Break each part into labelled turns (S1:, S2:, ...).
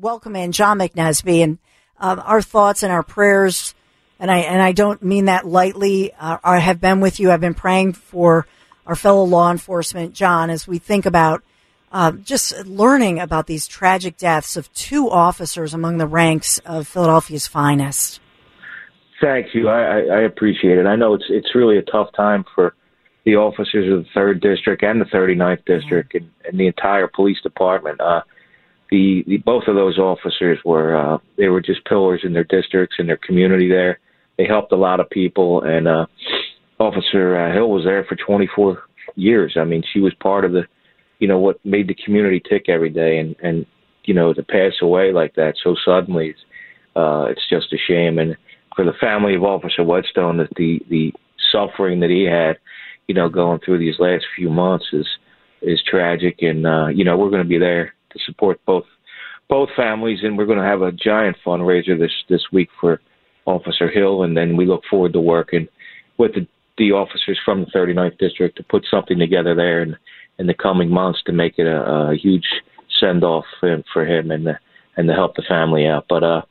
S1: welcome in John McNesby and um, our thoughts and our prayers. And I, and I don't mean that lightly. Uh, I have been with you. I've been praying for our fellow law enforcement, John, as we think about uh, just learning about these tragic deaths of two officers among the ranks of Philadelphia's finest.
S2: Thank you. I, I appreciate it. I know it's it's really a tough time for the officers of the third district and the 39th district and, and the entire police department. Uh, the, the both of those officers were uh, they were just pillars in their districts and their community there. They helped a lot of people, and uh, Officer uh, Hill was there for 24 years. I mean, she was part of the, you know, what made the community tick every day, and and you know to pass away like that so suddenly, uh, it's just a shame. And for the family of Officer Whetstone, that the the suffering that he had, you know, going through these last few months is is tragic, and uh, you know we're going to be there to support both both families, and we're going to have a giant fundraiser this this week for Officer Hill, and then we look forward to working with the, the officers from the 39th district to put something together there in in the coming months to make it a, a huge send off for, for him and the, and to help the family out. But uh,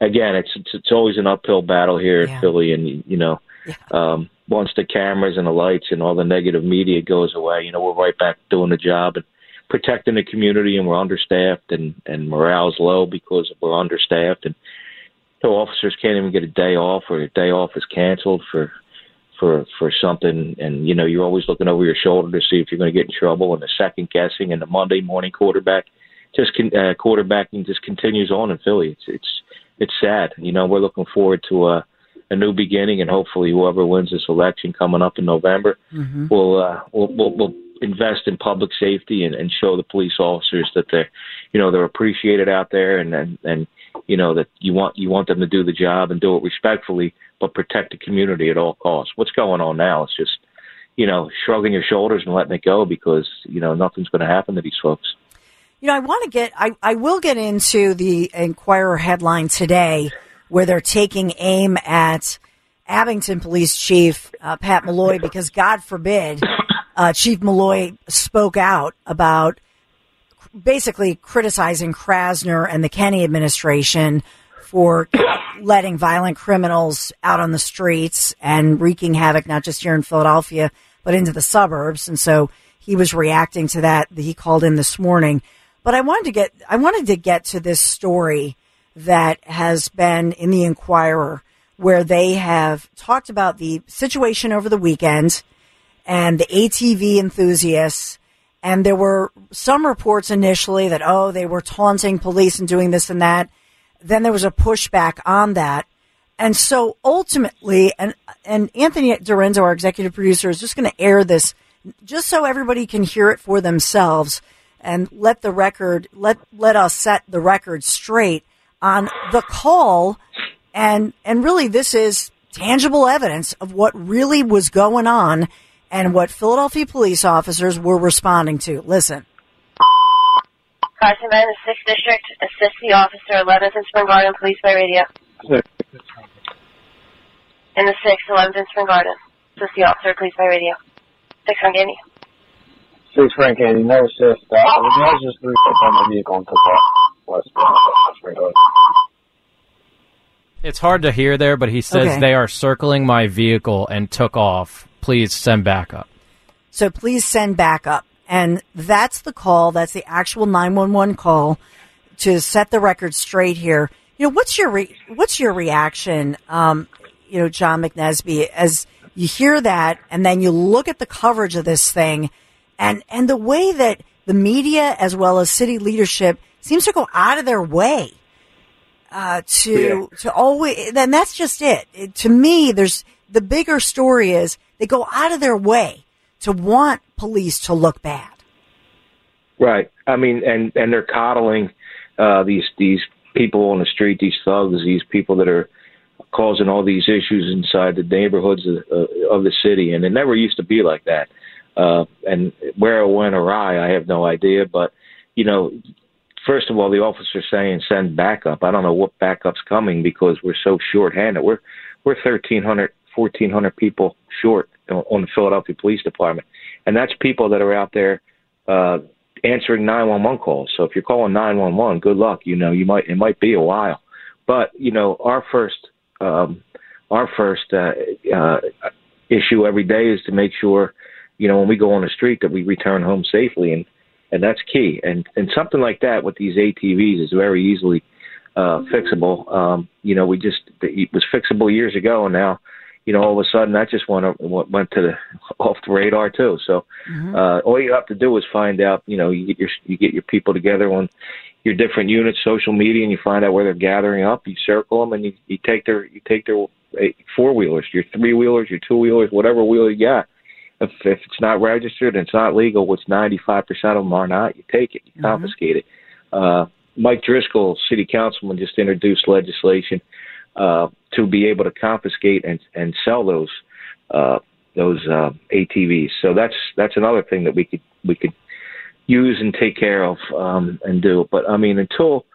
S2: again, it's, it's it's always an uphill battle here yeah. in Philly, and you know. Yeah. Um, once the cameras and the lights and all the negative media goes away, you know, we're right back doing the job and protecting the community and we're understaffed and and morale's low because we're understaffed and so officers can't even get a day off or a day off is canceled for for for something and you know you're always looking over your shoulder to see if you're going to get in trouble and the second guessing and the Monday morning quarterback just con- uh, quarterbacking just continues on in Philly it's it's it's sad you know we're looking forward to a a new beginning and hopefully whoever wins this election coming up in November mm-hmm. will uh will will, will invest in public safety and, and show the police officers that they're, you know, they're appreciated out there and, and, and, you know, that you want, you want them to do the job and do it respectfully, but protect the community at all costs. What's going on now it's just, you know, shrugging your shoulders and letting it go because, you know, nothing's going to happen to these folks.
S1: You know, I want to get, I, I will get into the Inquirer headline today where they're taking aim at Abington Police Chief uh, Pat Molloy because God forbid uh, Chief Molloy spoke out about basically criticizing Krasner and the Kenney administration for letting violent criminals out on the streets and wreaking havoc, not just here in Philadelphia, but into the suburbs. And so he was reacting to that. He called in this morning. But I wanted to get, I wanted to get to this story that has been in the Inquirer where they have talked about the situation over the weekend and the ATV enthusiasts. And there were some reports initially that, oh, they were taunting police and doing this and that. Then there was a pushback on that. And so ultimately, and, and Anthony Dorenzo, our executive producer, is just going to air this just so everybody can hear it for themselves and let the record, let, let us set the record straight on the call. And, and really this is tangible evidence of what really was going on and what Philadelphia police officers were responding to. Listen.
S3: Carson Man, the 6th District, assist the officer, 11th and Spring Garden Police by radio. In the 6th, 11th and Spring Garden, assist the officer, police by radio. 6 Frank Andy.
S4: 6 Frank Andy, no assist. Uh, the guys just threw on the vehicle and took off west Spring Garden.
S5: It's hard to hear there, but he says
S1: Okay.
S5: they are circling my vehicle and took off. Please send backup.
S1: So please send backup. And that's the call. That's the actual 911 call to set the record straight here. You know, what's your, re- what's your reaction? Um, you know, John McNesby, as you hear that and then you look at the coverage of this thing and, and the way that the media as well as city leadership seems to go out of their way uh, to to always. Then that's just it. it. To me, there's the bigger story is they go out of their way to want police to look bad.
S2: Right. I mean, and and they're coddling uh, these these people on the street, these thugs, these people that are causing all these issues inside the neighborhoods of, uh, of the city, and it never used to be like that. Uh, and where it went awry, I have no idea. But you know, first of all, the officer saying send backup. I don't know what backup's coming because we're so short-handed. We're we're 1,300, 1,400 people short on the Philadelphia Police Department, and that's people that are out there uh, answering 911 calls. So if you're calling 911, good luck. You know, you might it might be a while, but you know, our first um, our first uh, uh, issue every day is to make sure, you know, when we go on the street that we return home safely, and and that's key. And and something like that with these ATVs is very easily uh, fixable. Um, you know, we just it was fixable years ago, and now, you know, all of a sudden that just went went to the off the radar too. So uh, all you have to do is find out. You know, you get your you get your people together on your different units, social media, and you find out where they're gathering up. You circle them, and you, you take their you take their four wheelers, your three wheelers, your two wheelers, whatever wheel you got. If, if it's not registered and it's not legal, which 95% of them are not, you take it, you confiscate it. Uh, Mike Driscoll, city councilman, just introduced legislation uh, to be able to confiscate and, and sell those uh, those uh, ATVs. So that's that's another thing that we could we could use and take care of um, and do. But I mean, until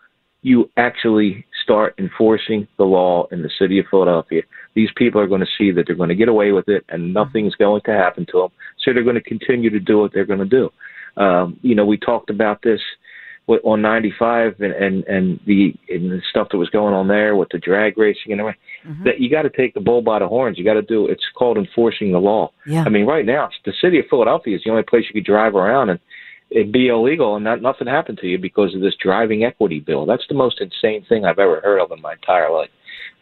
S2: you actually start enforcing the law in the city of Philadelphia, these people are going to see that they're going to get away with it and nothing's going to happen to them. So they're going to continue to do what they're going to do. Um, you know, we talked about this on 95 and, and, and the, and the stuff that was going on there with the drag racing and everything. That you got to take the bull by the horns. You got to do. It's called enforcing the law.
S1: Yeah.
S2: I mean, right now, the city of Philadelphia is the only place you could drive around and it'd be illegal and not nothing happened to you because of this driving equity bill. That's the most insane thing I've ever heard of in my entire life.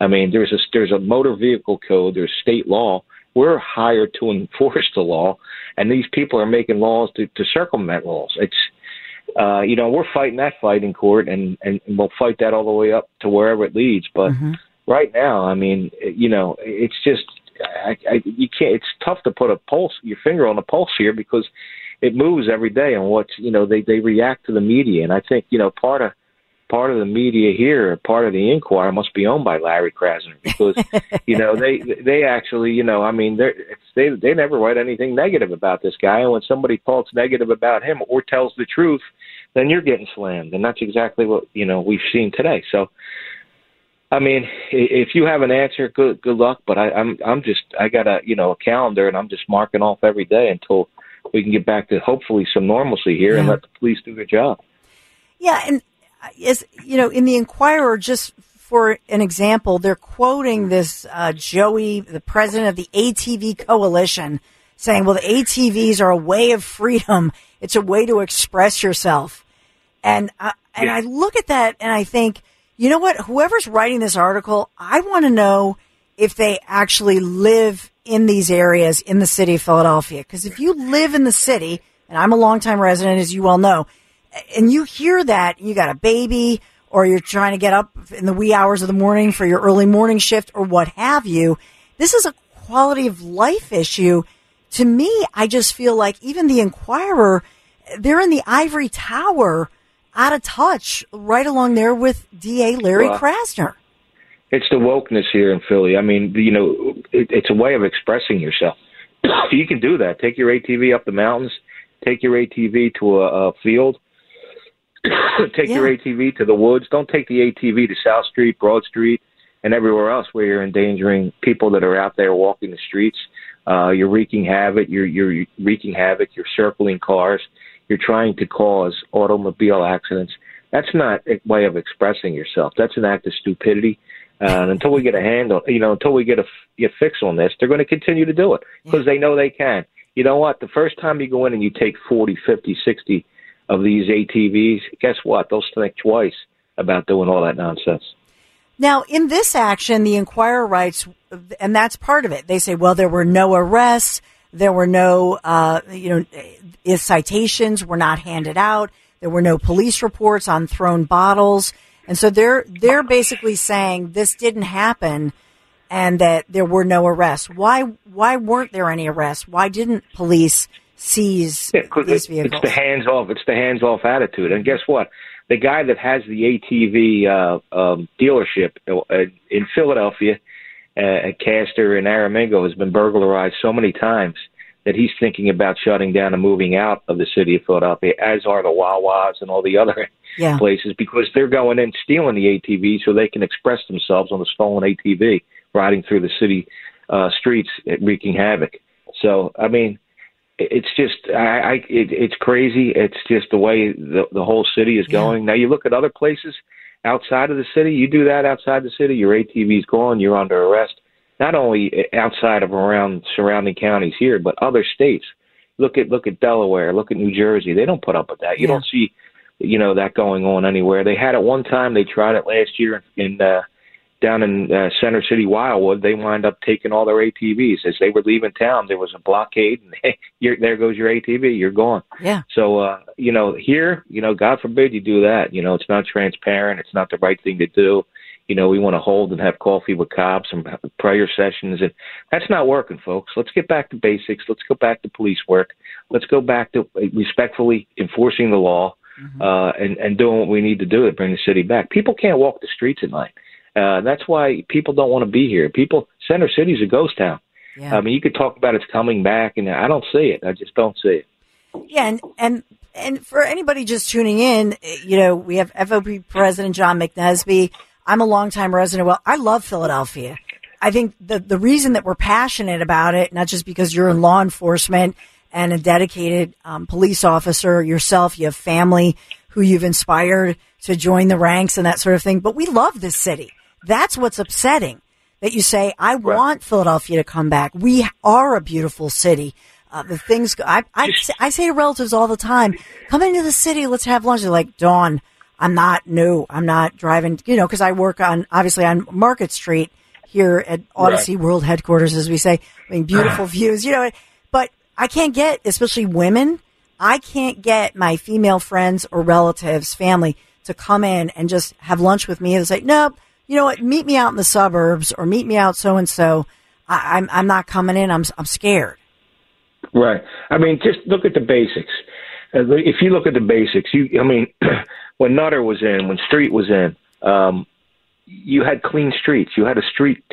S2: I mean, there's a there's a motor vehicle code, there's state law. We're hired to enforce the law, and these people are making laws to, to circumvent laws. It's uh, you know, we're fighting that fight in court, and, and we'll fight that all the way up to wherever it leads. But right now, I mean, you know, it's just I, I, you can't. It's tough to put a pulse, your finger on the pulse here because it moves every day, and what's you know they they react to the media, and I think you know part of part of the media here, part of the Inquirer must be owned by Larry Krasner because you know they they actually you know I mean they they they never write anything negative about this guy, and when somebody talks negative about him or tells the truth, then you're getting slammed, and that's exactly what you know we've seen today. So. I mean, if you have an answer, good good luck. But I, I'm I'm just I got a you know a calendar, and I'm just marking off every day until we can get back to hopefully some normalcy here and let the police do their job.
S1: Yeah, and as you know in the Inquirer, just for an example, they're quoting this uh, Joey, the president of the ATV Coalition, saying, "Well, the ATVs are a way of freedom. It's a way to express yourself." And I, and I look at that and I think, you know what? Whoever's writing this article, I want to know if they actually live in these areas in the city of Philadelphia. Because if you live in the city, and I'm a longtime resident, as you well know, and you hear that, you got a baby, or you're trying to get up in the wee hours of the morning for your early morning shift, or what have you, this is a quality of life issue. To me, I just feel like even the Inquirer, they're in the ivory tower, out of touch, right along there with DA Larry
S2: Well,
S1: Krasner.
S2: It's the wokeness here in Philly. I mean, you know, it, it's a way of expressing yourself. you can do that. Take your ATV up the mountains. Take your ATV to a, a field. take your ATV to the woods. Don't take the ATV to South Street, Broad Street, and everywhere else where you're endangering people that are out there walking the streets. Uh, you're wreaking havoc. You're you're wreaking havoc. You're circling cars. You're trying to cause automobile accidents. That's not a way of expressing yourself. That's an act of stupidity. Uh, until we get a handle, you know, until we get a, a fix on this, they're going to continue to do it because they know they can. You know what? The first time you go in and you take 40, 50, 60 of these ATVs, guess what? They'll think twice about doing all that nonsense.
S1: Now, in this action, the Inquirer writes, and that's part of it. They say, well, there were no arrests, there were no, uh, you know, uh, citations were not handed out, there were no police reports on thrown bottles, and so they're they're basically saying this didn't happen, and that there were no arrests. Why why weren't there any arrests? Why didn't police seize
S2: Yeah,
S1: these vehicles?
S2: It's the hands off. It's the hands off attitude. And guess what? The guy that has the ATV uh, um, dealership uh, in Philadelphia uh, at Castor and Aramingo has been burglarized so many times that he's thinking about shutting down and moving out of the city of Philadelphia, as are the Wawas and all the other
S1: Yeah.
S2: places, because they're going in stealing the ATV so they can express themselves on the stolen ATV, riding through the city uh, streets, wreaking havoc. So, I mean, it's just I, I it, it's crazy. It's just the way the the whole city is going. Now you look at other places outside of the city. You do that outside the city, your ATV's gone. You're under arrest. Not only outside of around surrounding counties here, but other states. Look at look at Delaware. Look at New Jersey. They don't put up with that. You
S1: Yeah.
S2: don't see, you know, that going on anywhere. They had it one time. They tried it last year in uh, down in uh, Center City, Wildwood, they wind up taking all their ATVs as they were leaving town. There was a blockade, and hey, you're, there goes your ATV. You're gone.
S1: Yeah.
S2: So, uh, you know, here, you know, God forbid you do that. You know, it's not transparent. It's not the right thing to do. You know, we want to hold and have coffee with cops and prayer sessions, and that's not working, folks. Let's get back to basics. Let's go back to police work. Let's go back to respectfully enforcing the law uh, and and doing what we need to do to bring the city back. People can't walk the streets at night. Uh, that's why people don't want to be here. People, Center City's a ghost town.
S1: Yeah.
S2: I mean, you could talk about it's coming back, and I don't see it. I just don't see it.
S1: Yeah, and and and for anybody just tuning in, you know, we have FOP President John McNesby. I'm a longtime resident. Well, I love Philadelphia. I think the the reason that we're passionate about it, not just because you're in law enforcement and a dedicated um, police officer yourself, you have family who you've inspired to join the ranks and that sort of thing, but we love this city. That's what's upsetting. That you say, I want Philadelphia to come back. We are a beautiful city. Uh, the things I, I I say to relatives all the time, come into the city, let's have lunch. They're like, Dawn, I'm not new. I'm not driving, you know, because I work on obviously on Market Street here at Audacy World headquarters, as we say. I mean, beautiful views, you know. I can't get, especially women, I can't get my female friends or relatives, family, to come in and just have lunch with me and say, nope, you know what, meet me out in the suburbs or meet me out so and so. I'm I'm not coming in. I'm I'm scared.
S2: Right. I mean, just look at the basics. Uh, If you look at the basics, you, I mean, when Nutter was in, when Street was in, um, you had clean streets. You had a street,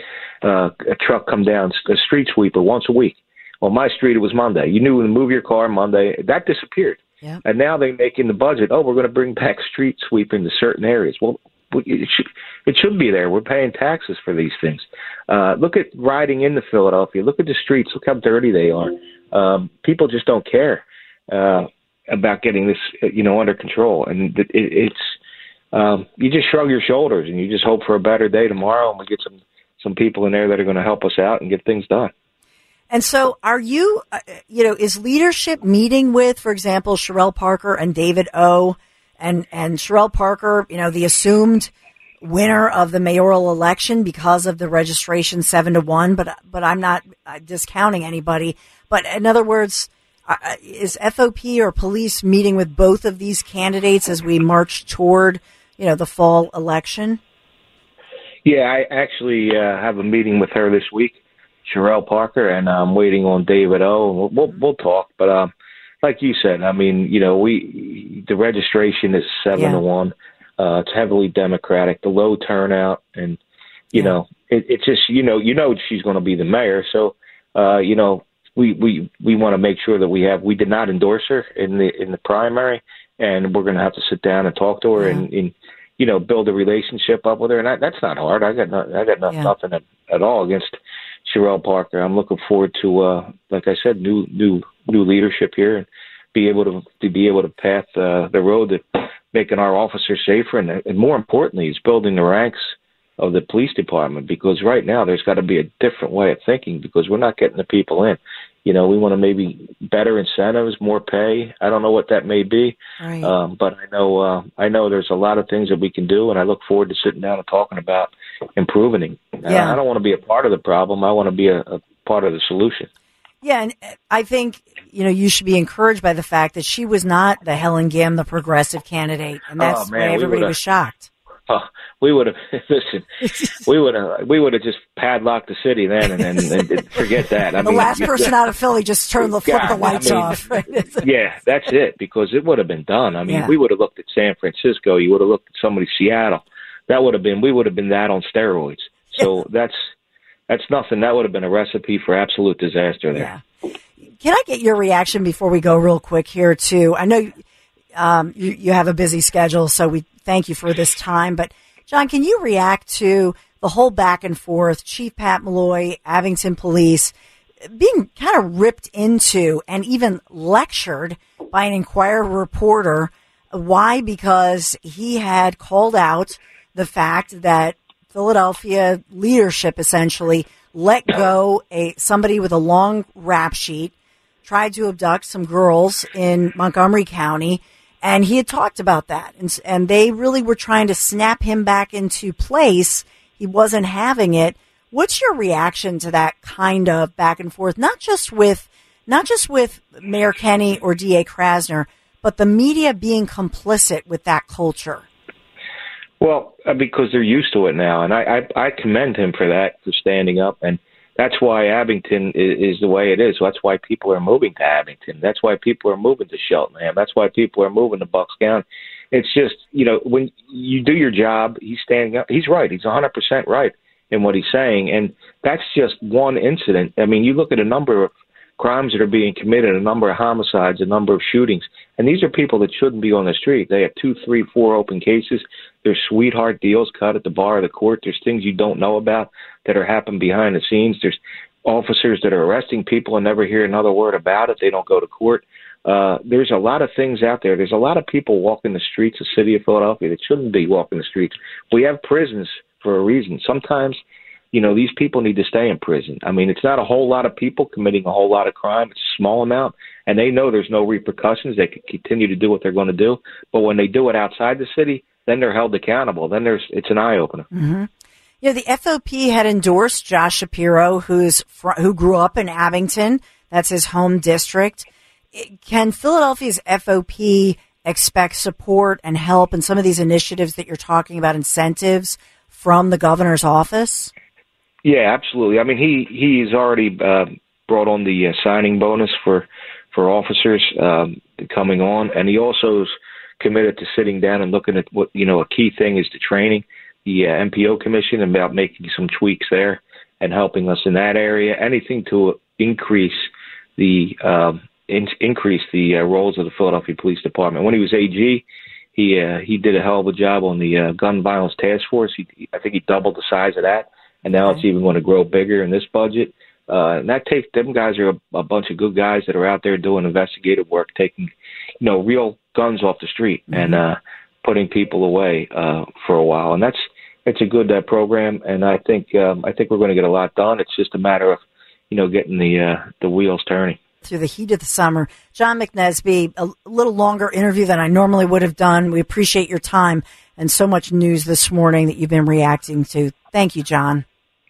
S2: uh, a truck come down, a street sweeper once a week. On my street, it was Monday. You knew when to move your car Monday. That disappeared. And now they make in the budget, oh, we're going to bring back street sweeping to certain areas. Well, it should, it should be there. We're paying taxes for these things. Uh, look at riding into Philadelphia. Look at the streets. Look how dirty they are. Um, people just don't care uh, about getting this, you know, under control. And it, it, it's um, you just shrug your shoulders and you just hope for a better day tomorrow, and we get some some people in there that are going to help us out and get things done.
S1: And so, are you, uh, you know, is leadership meeting with, for example, Cherelle Parker and David O, and and Cherelle Parker, you know, the assumed winner of the mayoral election because of the registration seven to one. But but I'm not uh, discounting anybody. But in other words, uh, is FOP or police meeting with both of these candidates as we march toward, you know, the fall election?
S2: Yeah, I actually uh, have a meeting with her this week, Cherelle Parker, and I'm waiting on David O. We'll we'll, we'll talk, but um, like you said, I mean, you know, we the registration is seven
S1: Yeah.
S2: to one. Uh, it's heavily Democratic, the low turnout, and you
S1: Yeah.
S2: know, it, it's just you know, you know, she's going to be the mayor, so uh, you know, we we we want to make sure that we have. We did not endorse her in the in the primary, and we're going to have to sit down and talk to her and. and you know, build a relationship up with her, and I, that's not hard. I got no, I got no,
S1: Yeah.
S2: nothing at, at all against Cherelle Parker. I'm looking forward to, uh, like I said, new new new leadership here, and be able to to be able to path uh, the road to making our officers safer, and, and more importantly, is building the ranks of the police department because right now there's got to be a different way of thinking because we're not getting the people in. You know, we want to maybe better incentives, more pay. I don't know what that may be,
S1: Right.
S2: um, but I know uh, I know there's a lot of things that we can do, and I look forward to sitting down and talking about improving.
S1: Yeah.
S2: I don't want to be a part of the problem. I want to be a, a part of the solution.
S1: Yeah, and uh, I think you know you should be encouraged by the fact that she was not the Helen Gym, the progressive candidate, and that's
S2: Oh, man,
S1: why everybody was shocked.
S2: Oh, we would have listen. we would have we would have just padlocked the city then, and then and, and forget that. I
S1: the
S2: mean,
S1: last person out of Philly just turned the
S2: God,
S1: the lights
S2: I mean,
S1: off. Right?
S2: yeah, that's it. Because it would have been done. I mean,
S1: Yeah.
S2: we would have looked at San Francisco. You would have looked at somebody Seattle. That would have been. We would have been that on steroids. So that's that's nothing. That would have been a recipe for absolute disaster there.
S1: Yeah. Can I get your reaction before we go real quick here too? I know um, you, you have a busy schedule, so we thank you for this time. But John, can you react to the whole back and forth, Chief Pat Molloy, Abington Police, being kind of ripped into and even lectured by an Inquirer reporter? Why? Because he had called out the fact that Philadelphia leadership essentially let go a somebody with a long rap sheet, tried to abduct some girls in Montgomery County, and he had talked about that, and and they really were trying to snap him back into place. He wasn't having it. What's your reaction to that kind of back and forth? Not just with not just with Mayor Kenney or DA Krasner, but the media being complicit with that culture.
S2: Well, uh, because they're used to it now, and I, I I commend him for that for standing up, and that's why Abington is, is the way it is. That's why people are moving to Abington. That's why people are moving to Cheltenham. That's why people are moving to Bucks County. It's just you know when you do your job, he's standing up. He's right. He's 100 percent right in what he's saying, and that's just one incident. I mean, you look at a number of crimes that are being committed, a number of homicides, a number of shootings, and these are people that shouldn't be on the street. They have two, three, four open cases. There's sweetheart deals cut at the bar of the court. There's things you don't know about that are happening behind the scenes. There's officers that are arresting people and never hear another word about it. They don't go to court. Uh, there's a lot of things out there. There's a lot of people walking the streets of the city of Philadelphia that shouldn't be walking the streets. We have prisons for a reason. Sometimes, you know, these people need to stay in prison. I mean, it's not a whole lot of people committing a whole lot of crime. It's a small amount, and they know there's no repercussions. They can continue to do what they're going to do. But when they do it outside the city, then they're held accountable. Then there's it's an eye opener.
S1: Mm-hmm. You know, the FOP had endorsed Josh Shapiro, who's fr- who grew up in Abington. That's his home district. It- Can Philadelphia's FOP expect support and help in some of these initiatives that you're talking about, incentives from the governor's office?
S2: Yeah, absolutely. I mean, he he's already uh, brought on the uh, signing bonus for for officers um, coming on, and he also is committed to sitting down and looking at what you know. A key thing is the training, the uh, MPO commission, and about making some tweaks there and helping us in that area. Anything to increase the um, in, increase the uh, roles of the Philadelphia Police Department. When he was AG, he uh, he did a hell of a job on the uh, gun violence task force. He, I think he doubled the size of that, and now it's even going to grow bigger in this budget. Uh, and that takes them guys are a, a bunch of good guys that are out there doing investigative work, taking you know real guns off the street and uh, putting people away uh, for a while. And that's it's a good uh, program, and I think um, I think we're going to get a lot done. It's just a matter of you know getting the uh, the wheels turning.
S1: Through the heat of the summer, John McNesby, a little longer interview than I normally would have done. We appreciate your time and so much news this morning that you've been reacting to. Thank you, John.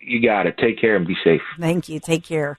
S2: You got it. Take care and be safe.
S1: Thank you. Take care.